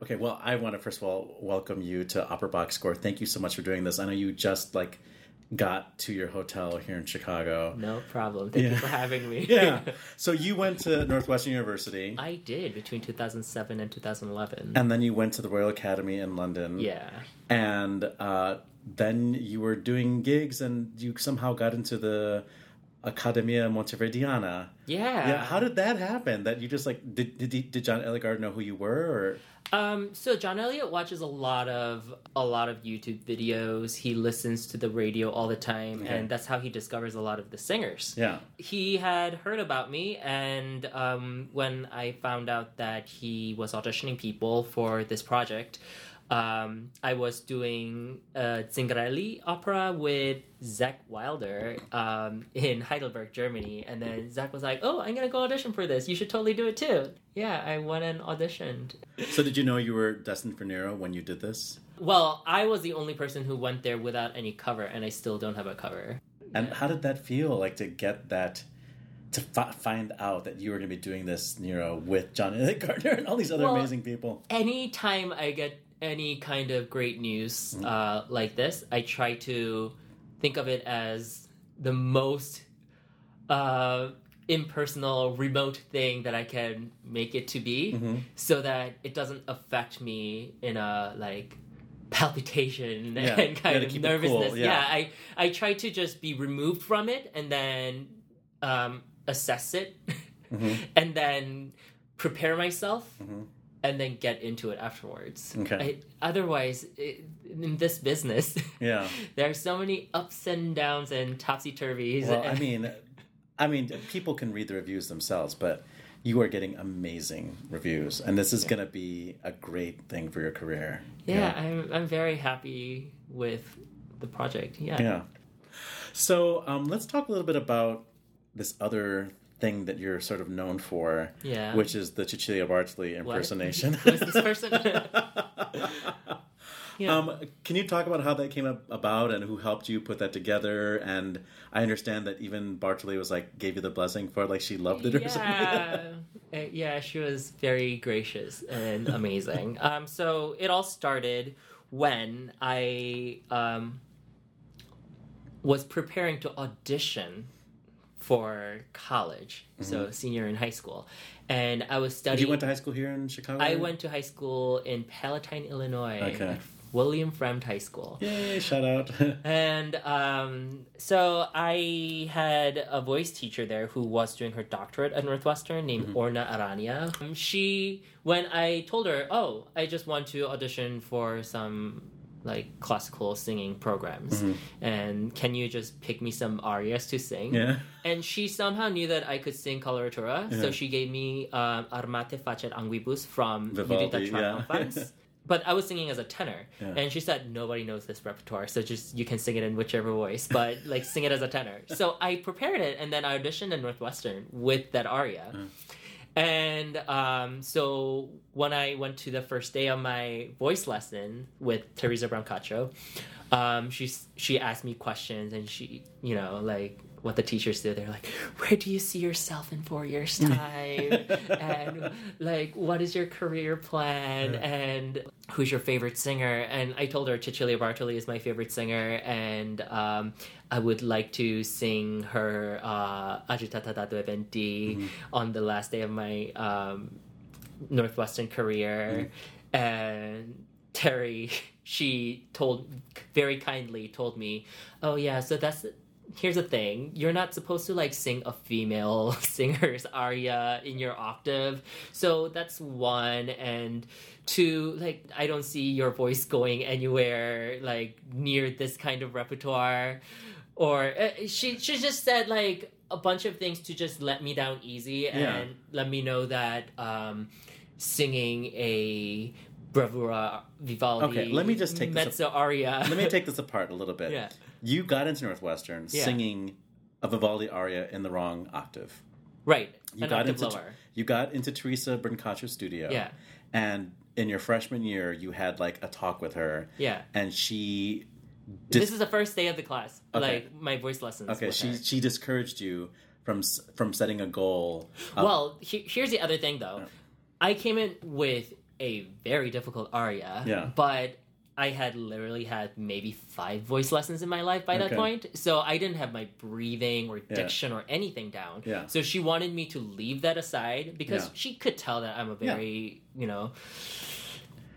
Okay, well, I want to first of all welcome you to Opera Box Score. Thank you so much for doing this. I know you just like got to your hotel here in Chicago. No problem. Thank Yeah. you for having me. Yeah. so you went to Northwestern University, I did between 2007 and 2011. and then you went to the Royal Academy in London. yeah. and uh, then you were doing gigs, and you somehow got into the Accademia Monteverdiana. Yeah. Yeah, how did that happen? That you just like did did, did John Elligard know who you were? Or? Um, so John Eliot watches a lot of a lot of YouTube videos. He listens to the radio all the time, Okay. and that's how he discovers a lot of the singers. Yeah, He had heard about me, and um, when I found out that he was auditioning people for this project, um, I was doing a Zingarelli opera with Zach Wilder um, in Heidelberg, Germany, and then Zach was like, "Oh, I'm gonna go audition for this. You should totally do it too." Yeah, I went and auditioned. So did you know you were destined for Nero when you did this? Well, I was the only person who went there without any cover, and I still don't have a cover. And how did that feel like to get that? To fi- find out that you were going to be doing this Nero with John Eliot Gardiner and all these other Well, amazing people. anytime I get any kind of great news uh, like this, I try to think of it as the most uh, impersonal, remote thing that I can make it to be, so that it doesn't affect me in a like palpitation Yeah, and kind of nervousness. cool, yeah. I I try to just be removed from it and then um, assess it, Mm-hmm. and then prepare myself and then get into it afterwards. Okay. I, otherwise, it, in this business, Yeah. there are so many ups and downs and topsy turvies. Well, I mean, I mean, people can read the reviews themselves, but you are getting amazing reviews, and this is going to be a great thing for your career. yeah, I'm I'm very happy with the project. Yeah. Yeah. So um, let's talk a little bit about this other thing that you're sort of known for, Yeah. which is the Cecilia Bartoli impersonation. Who is this person? Yeah. Um, can you talk about how that came about and who helped you put that together? And I understand that even Bartoli was like gave you the blessing for it, like she loved it or something. yeah, Uh, yeah, she was very gracious and amazing. um, so it all started when I um, was preparing to audition for college, so senior in high school, and I was studying. Mm-hmm. You went to high school here in Chicago. I went to high school in Palatine, Illinois. Okay. William Fremd High School. Yay! Shout out. And um, so I had a voice teacher there who was doing her doctorate at Northwestern named Orna Arania. Um, She, when I told her, oh, I just want to audition for some like classical singing programs, and can you just pick me some arias to sing? yeah. And she somehow knew that I could sing coloratura, Yeah. so she gave me um, Armatae face et anguibus from Vivaldi, Juditha yeah. Triumphans. But I was singing as a tenor, Yeah. and she said nobody knows this repertoire, so just you can sing it in whichever voice, but like sing it as a tenor. So I prepared it, and then I auditioned at Northwestern with that aria. And um, so when I went to the first day of my voice lesson with Theresa Brancaccio, um, she she asked me questions, and she you know like what the teachers do. They're like, "Where do you see yourself in four years' time?" and like, "What is your career plan?" and who's your favorite singer? And I told her Cecilia Bartoli is my favorite singer, and um, I would like to sing her uh, eventi on the last day of my um, Northwestern career. And Terry, she told very kindly told me, "Oh yeah, so that's." Here's the thing. You're not supposed to like sing a female singer's aria in your octave. So that's one and two like I don't see your voice going anywhere like near this kind of repertoire or uh, she she just said like a bunch of things to just let me down easy and Yeah. let me know that um, singing a bravura Vivaldi Okay, let me just take this mezzo aria. Let me take this apart a little bit. Yeah. You got into Northwestern Yeah. singing a Vivaldi aria in the wrong octave. right You an got into lower. you got into Theresa Brancaccio's studio. Yeah. And in your freshman year, you had like a talk with her. Yeah. And she. dis- this is the first day of the class, Okay. like my voice lessons. okay. She her. she discouraged you from from setting a goal. of- Well, he- here's the other thing though. I came in with a very difficult aria. Yeah. But I had literally had maybe five voice lessons in my life by that Okay. point. So I didn't have my breathing or Yeah. diction or anything down. Yeah. So she wanted me to leave that aside because Yeah. she could tell that I'm a Yeah. very, you know,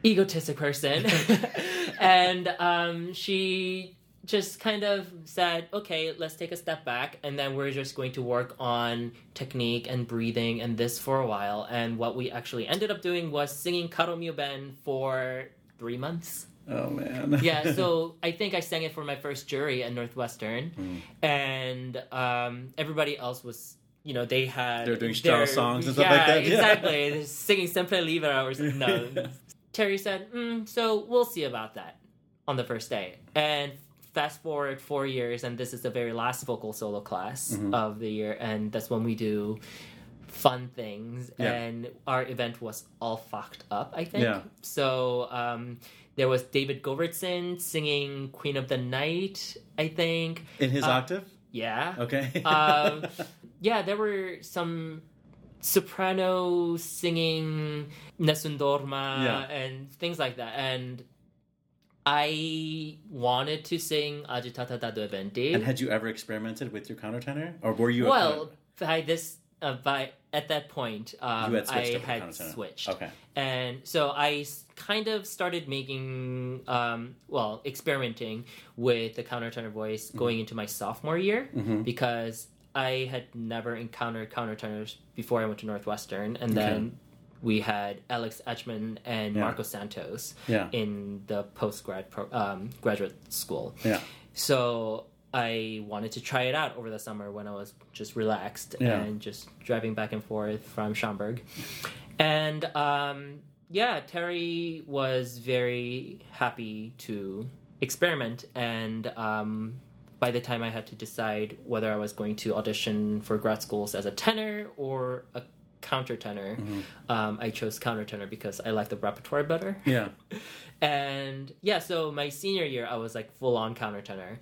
egotistic person. and um, she just kind of said, okay, let's take a step back, and then we're just going to work on technique and breathing and this for a while. And what we actually ended up doing was singing Caro mio ben for three months. Oh man. Yeah, so I think I sang it for my first jury at Northwestern, Hmm. and um, everybody else was. You know, they had they're doing Strauss songs and stuff like that? Yeah. Exactly, They're singing Sempre libera or something. No, Terry said, mm, "So we'll see about that on the first day." And fast forward four years, and this is the very last vocal solo class Mm-hmm. of the year, and that's when we do fun things. Yeah. And our event was all fucked up. I think. Yeah. So um, there was David Govertsen singing "Queen of the Night." I think. In his Uh, octave? Yeah. Okay. um, yeah, there were some soprano singing Nessun Yeah. and things like that. And I wanted to sing Agitata da due and had you ever experimented with your countertenor? Or were you a well, by this, uh, by at that point, um, had I had switched. Okay. And so I kind of started making, um, well, experimenting with the countertenor voice Mm-hmm. going into my sophomore year because I had never encountered countertenors before I went to Northwestern, and then we had Alex Etchman and Yeah. Marco Santos Yeah. in the post grad pro- um, graduate school. Yeah. So I wanted to try it out over the summer when I was just relaxed Yeah. and just driving back and forth from Schaumburg. And um, yeah, Terry was very happy to experiment. And um, by the time I had to decide whether I was going to audition for grad schools as a tenor or a countertenor, um, I chose countertenor because I like the repertoire better. Yeah. And yeah, so my senior year, I was like full on countertenor.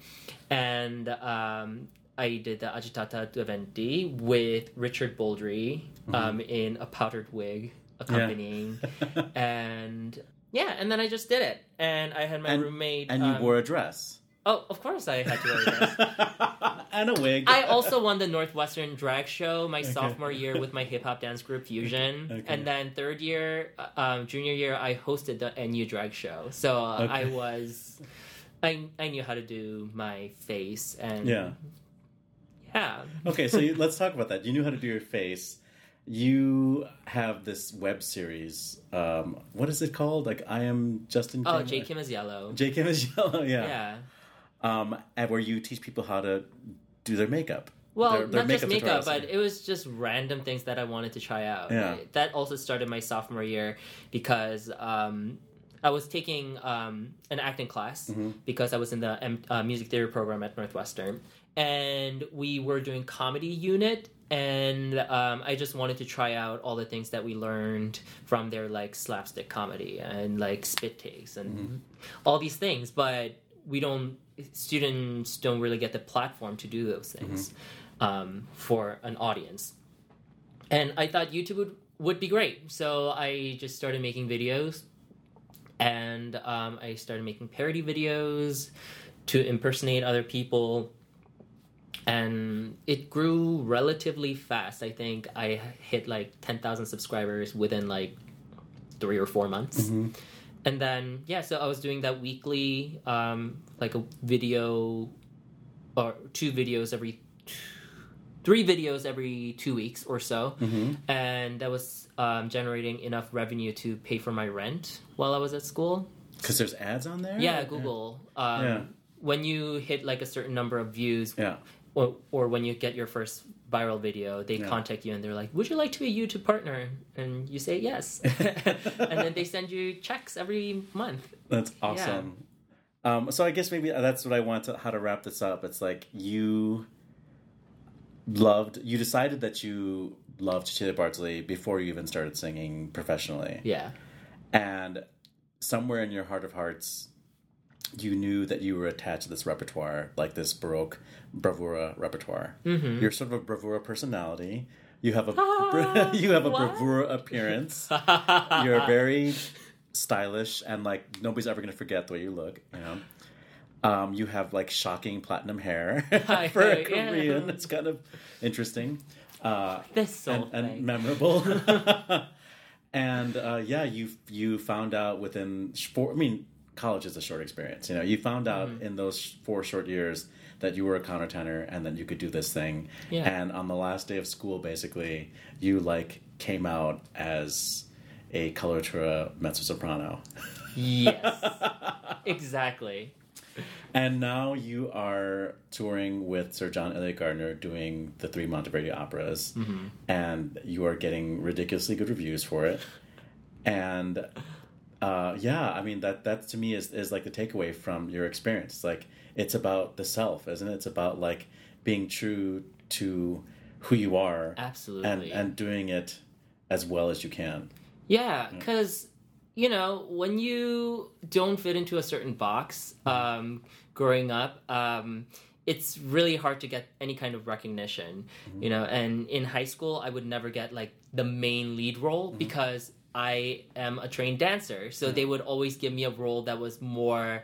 And um, I did the Agitata Deventi with Richard Boldrey um, in a powdered wig accompanying. and yeah, and then I just did it. And I had my And- roommate. And you um, wore a dress. Oh, of course I had to wear a dress. and a wig. I also won the Northwestern drag show my sophomore year with my hip hop dance group Fusion, Okay. and then third year, uh, um, junior year, I hosted the NU drag show. So uh, I was, I I knew how to do my face and Yeah. yeah. Okay, so you, let's talk about that. You knew how to do your face. You have this web series. Um, what is it called? Like I am Justin. Oh, Kim? J Kim is yellow. J Kim is yellow. Yeah. yeah. Um, and where you teach people how to do their makeup. Well, Their- their not just makeup, tutorials. but it was just random things that I wanted to try out. Yeah. That also started my sophomore year because um, I was taking um, an acting class Mm-hmm. because I was in the um, uh, music theory program at Northwestern, and we were doing comedy unit. And um, I just wanted to try out all the things that we learned from their like slapstick comedy and like spit takes and Mm-hmm. all these things. But we don't students don't really get the platform to do those things um, for an audience. And I thought YouTube would, would be great. So I just started making videos and um, I started making parody videos to impersonate other people. And it grew relatively fast. I think I hit like 10,000 subscribers within like three or four months. And then, yeah, so I was doing that weekly, um, like a video or two videos every three videos every two weeks or so, and that was um, generating enough revenue to pay for my rent while I was at school. Because there's ads on there. Yeah, Google. Um, Yeah. When you hit like a certain number of views, Yeah. or, or when you get your first viral video, they Yeah. contact you and they're like, "Would you like to be a YouTube partner?" And you say yes, and then they send you checks every month. That's awesome. Um, so I guess maybe that's what I want to how to wrap this up. It's like you loved you decided that you loved Cecilia Bartoli before you even started singing professionally. Yeah, And somewhere in your heart of hearts you knew that you were attached to this repertoire, like this Baroque bravura repertoire. Mm-hmm. You're sort of a bravura personality. You have a you have a What? bravura appearance. You're very stylish, and like nobody's ever gonna forget the way you look. You know. Um, you have like shocking platinum hair for a Yeah. Korean. It's kind of interesting. Uh, so and, and memorable. and uh, yeah, you you found out within four. I mean, college is a short experience. You know, you found out Mm-hmm. in those four short years that you were a countertenor and that you could do this thing. Yeah. And on the last day of school, basically, you like came out as a coloratura mezzo soprano. Yes. exactly. And now you are touring with Sir John Eliot Gardiner doing the three Monteverdi operas, and you are getting ridiculously good reviews for it. And uh, yeah, I mean that that to me is is like the takeaway from your experience. It's like it's about the self, isn't it? It's about like being true to who you are, Absolutely. and and doing it as well as you can. Yeah, because you know when you don't fit into a certain box, um, growing up, um, it's really hard to get any kind of recognition. You know, and in high school, I would never get like the main lead role because I am a trained dancer. So they would always give me a role that was more.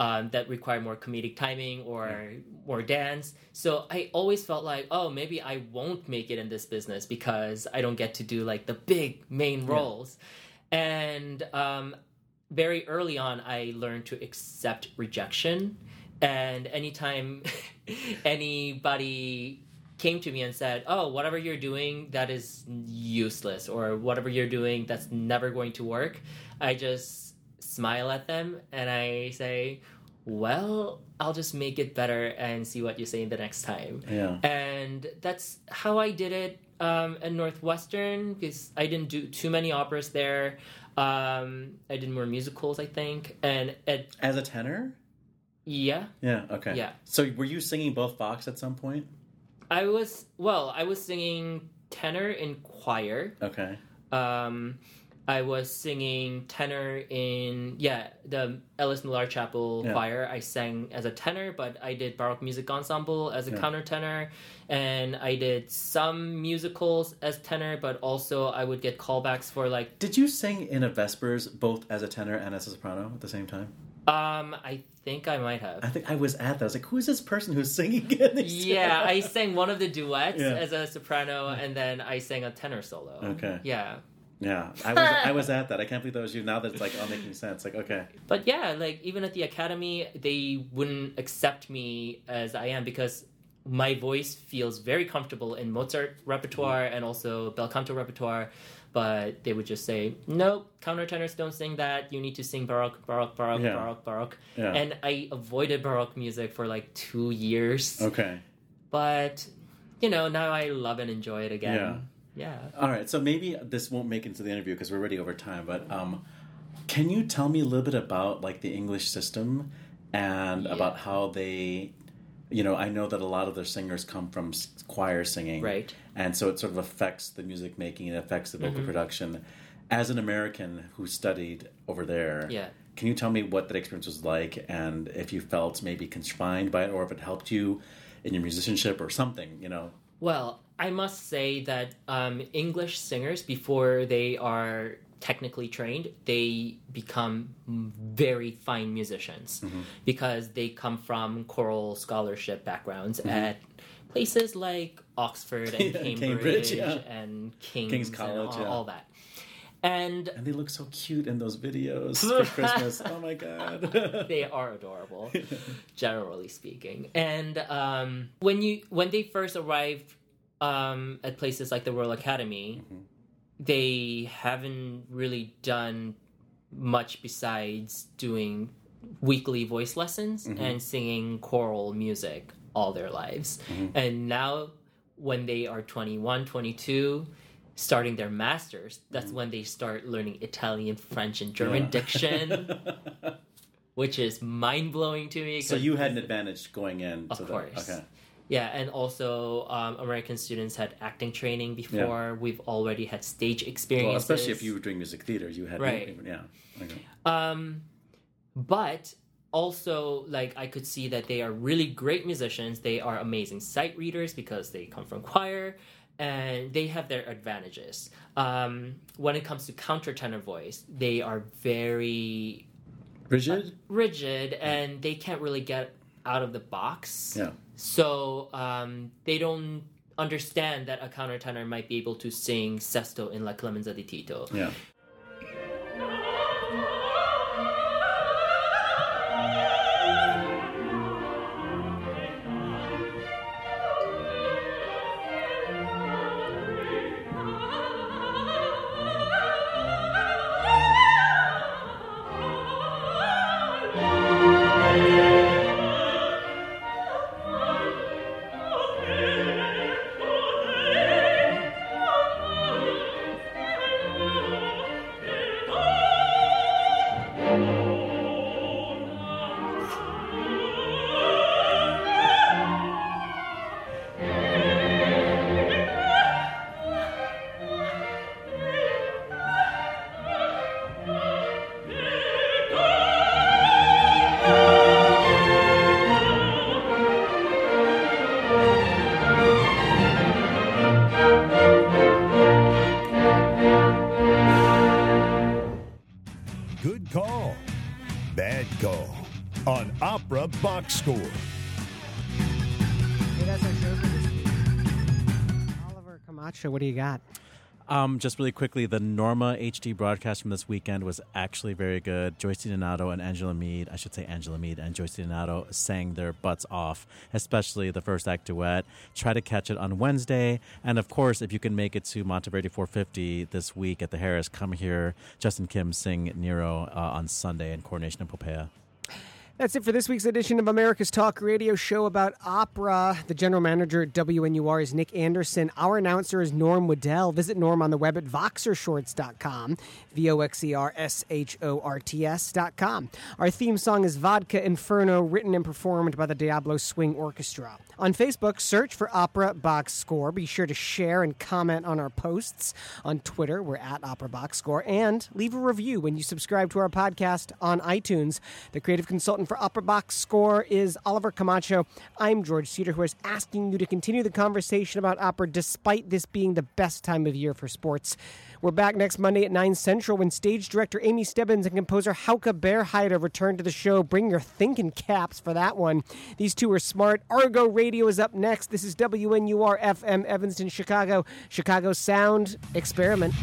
Um, that required more comedic timing or more dance. So I always felt like, oh, maybe I won't make it in this business because I don't get to do like the big main roles. And um, very early on, I learned to accept rejection. And anytime anybody came to me and said, "Oh, whatever you're doing, that is useless," or "Whatever you're doing, that's never going to work," I just smile at them and I say, "Well, I'll just make it better and see what you say the next time." Yeah. and that's how I did it um, at Northwestern because I didn't do too many operas there. Um, I did more musicals, I think, and at As a tenor. yeah, Yeah. Okay. Yeah. So were you singing both Fox at some point? I was well. I was singing tenor in choir. Okay. Um, I was singing tenor in yeah the Alice Millar Chapel Yeah. choir. I sang as a tenor, but I did baroque music ensemble as a Yeah. countertenor, and I did some musicals as tenor. But also I would get callbacks for like Did you sing in a Vespers both as a tenor and as a soprano at the same time? Um I think I might have. I think I was at that. I was like, who is this person who's singing in these Yeah, I sang one of the duets Yeah. as a soprano, and then I sang a tenor solo. Okay. Yeah. Yeah, I was I was at that. I can't believe that was you. Now that it's like all making sense. Like, okay, But yeah, like even at the academy, they wouldn't accept me as I am because my voice feels very comfortable in Mozart repertoire and also bel canto repertoire. But they would just say, "Nope, countertenors don't sing that. You need to sing baroque, baroque, baroque, Yeah. baroque, baroque." Yeah. And I avoided baroque music for like two years. okay, But you know, now I love and enjoy it again. Yeah. Yeah. all right. So maybe this won't make it into the interview because we're already over time. But um, can you tell me a little bit about like the English system and Yeah. about how they, you know, I know that a lot of their singers come from choir singing, Right. And so it sort of affects the music making. It affects the vocal Mm-hmm. production. As an American who studied over there, Yeah. Can you tell me what that experience was like, and if you felt maybe confined by it, or if it helped you in your musicianship or something? You know. Well, I must say that um, English singers, before they are technically trained, they become very fine musicians Mm-hmm. because they come from choral scholarship backgrounds at places like Oxford and Mm-hmm. Yeah, Cambridge, Cambridge, yeah. and King's, King's and College, all, yeah. all that. And And they look so cute in those videos for Christmas. Oh my god. they are adorable, generally speaking. And um, when you when they first arrived um, at places like the Royal Academy, they haven't really done much besides doing weekly voice lessons mm-hmm. and singing choral music all their lives. Mm-hmm. And now when they are 21, 22, starting their masters, that's mm-hmm. when they start learning Italian, French, and German Yeah. diction, which is mind blowing to me. So you had an advantage going in. Of to the- course. okay. Yeah, and also um, American students had acting training before. We've already had stage experience. Well, especially if you were doing music theater, you had Right. Yeah. Okay. Um, but also, like, I could see that they are really great musicians. They are amazing sight readers because they come from choir, and they have their advantages. Um, when it comes to countertenor voice, they are very Rigid? rigid and they can't really get out of the box. Yeah. So um, they don't understand that a countertenor might be able to sing sesto in La Clemenza di Tito. Yeah. Box Score. Hey, that's our show for this week. Oliver Camacho, what do you got? Um, just really quickly, the Norma HD broadcast from this weekend was actually very good. Joyce DiDonato and Angela Meade, I should say Angela Meade and Joyce DiDonato sang their butts off, especially the first act duet. Try to catch it on Wednesday. And of course, if you can make it to Monteverdi 450 this week at the Harris, come here. Justin Kim sing Nero uh, on Sunday in Coronation and Poppea. That's it for this week's edition of America's Talk Radio Show about opera. The general manager at WNUR is Nick Anderson. Our announcer is Norm Waddell. Visit Norm on the web at voxershorts.com, V O X E R S H O R T S.com. Our theme song is Vodka Inferno, written and performed by the Diablo Swing Orchestra. On Facebook, search for Opera Box Score. Be sure to share and comment on our posts. On Twitter, we're at Opera Box Score. And leave a review when you subscribe to our podcast on iTunes. The creative consultant for Opera Box Score is Oliver Camacho. I'm George Cedar, who is asking you to continue the conversation about opera despite this being the best time of year for sports. We're back next Monday at 9 Central when stage director Amy Stebbins and composer Hauke Berheide return to the show. Bring your thinking caps for that one. These two are smart. Argo Radio is up next. This is WNUR FM Evanston, Chicago. Chicago Sound Experiment.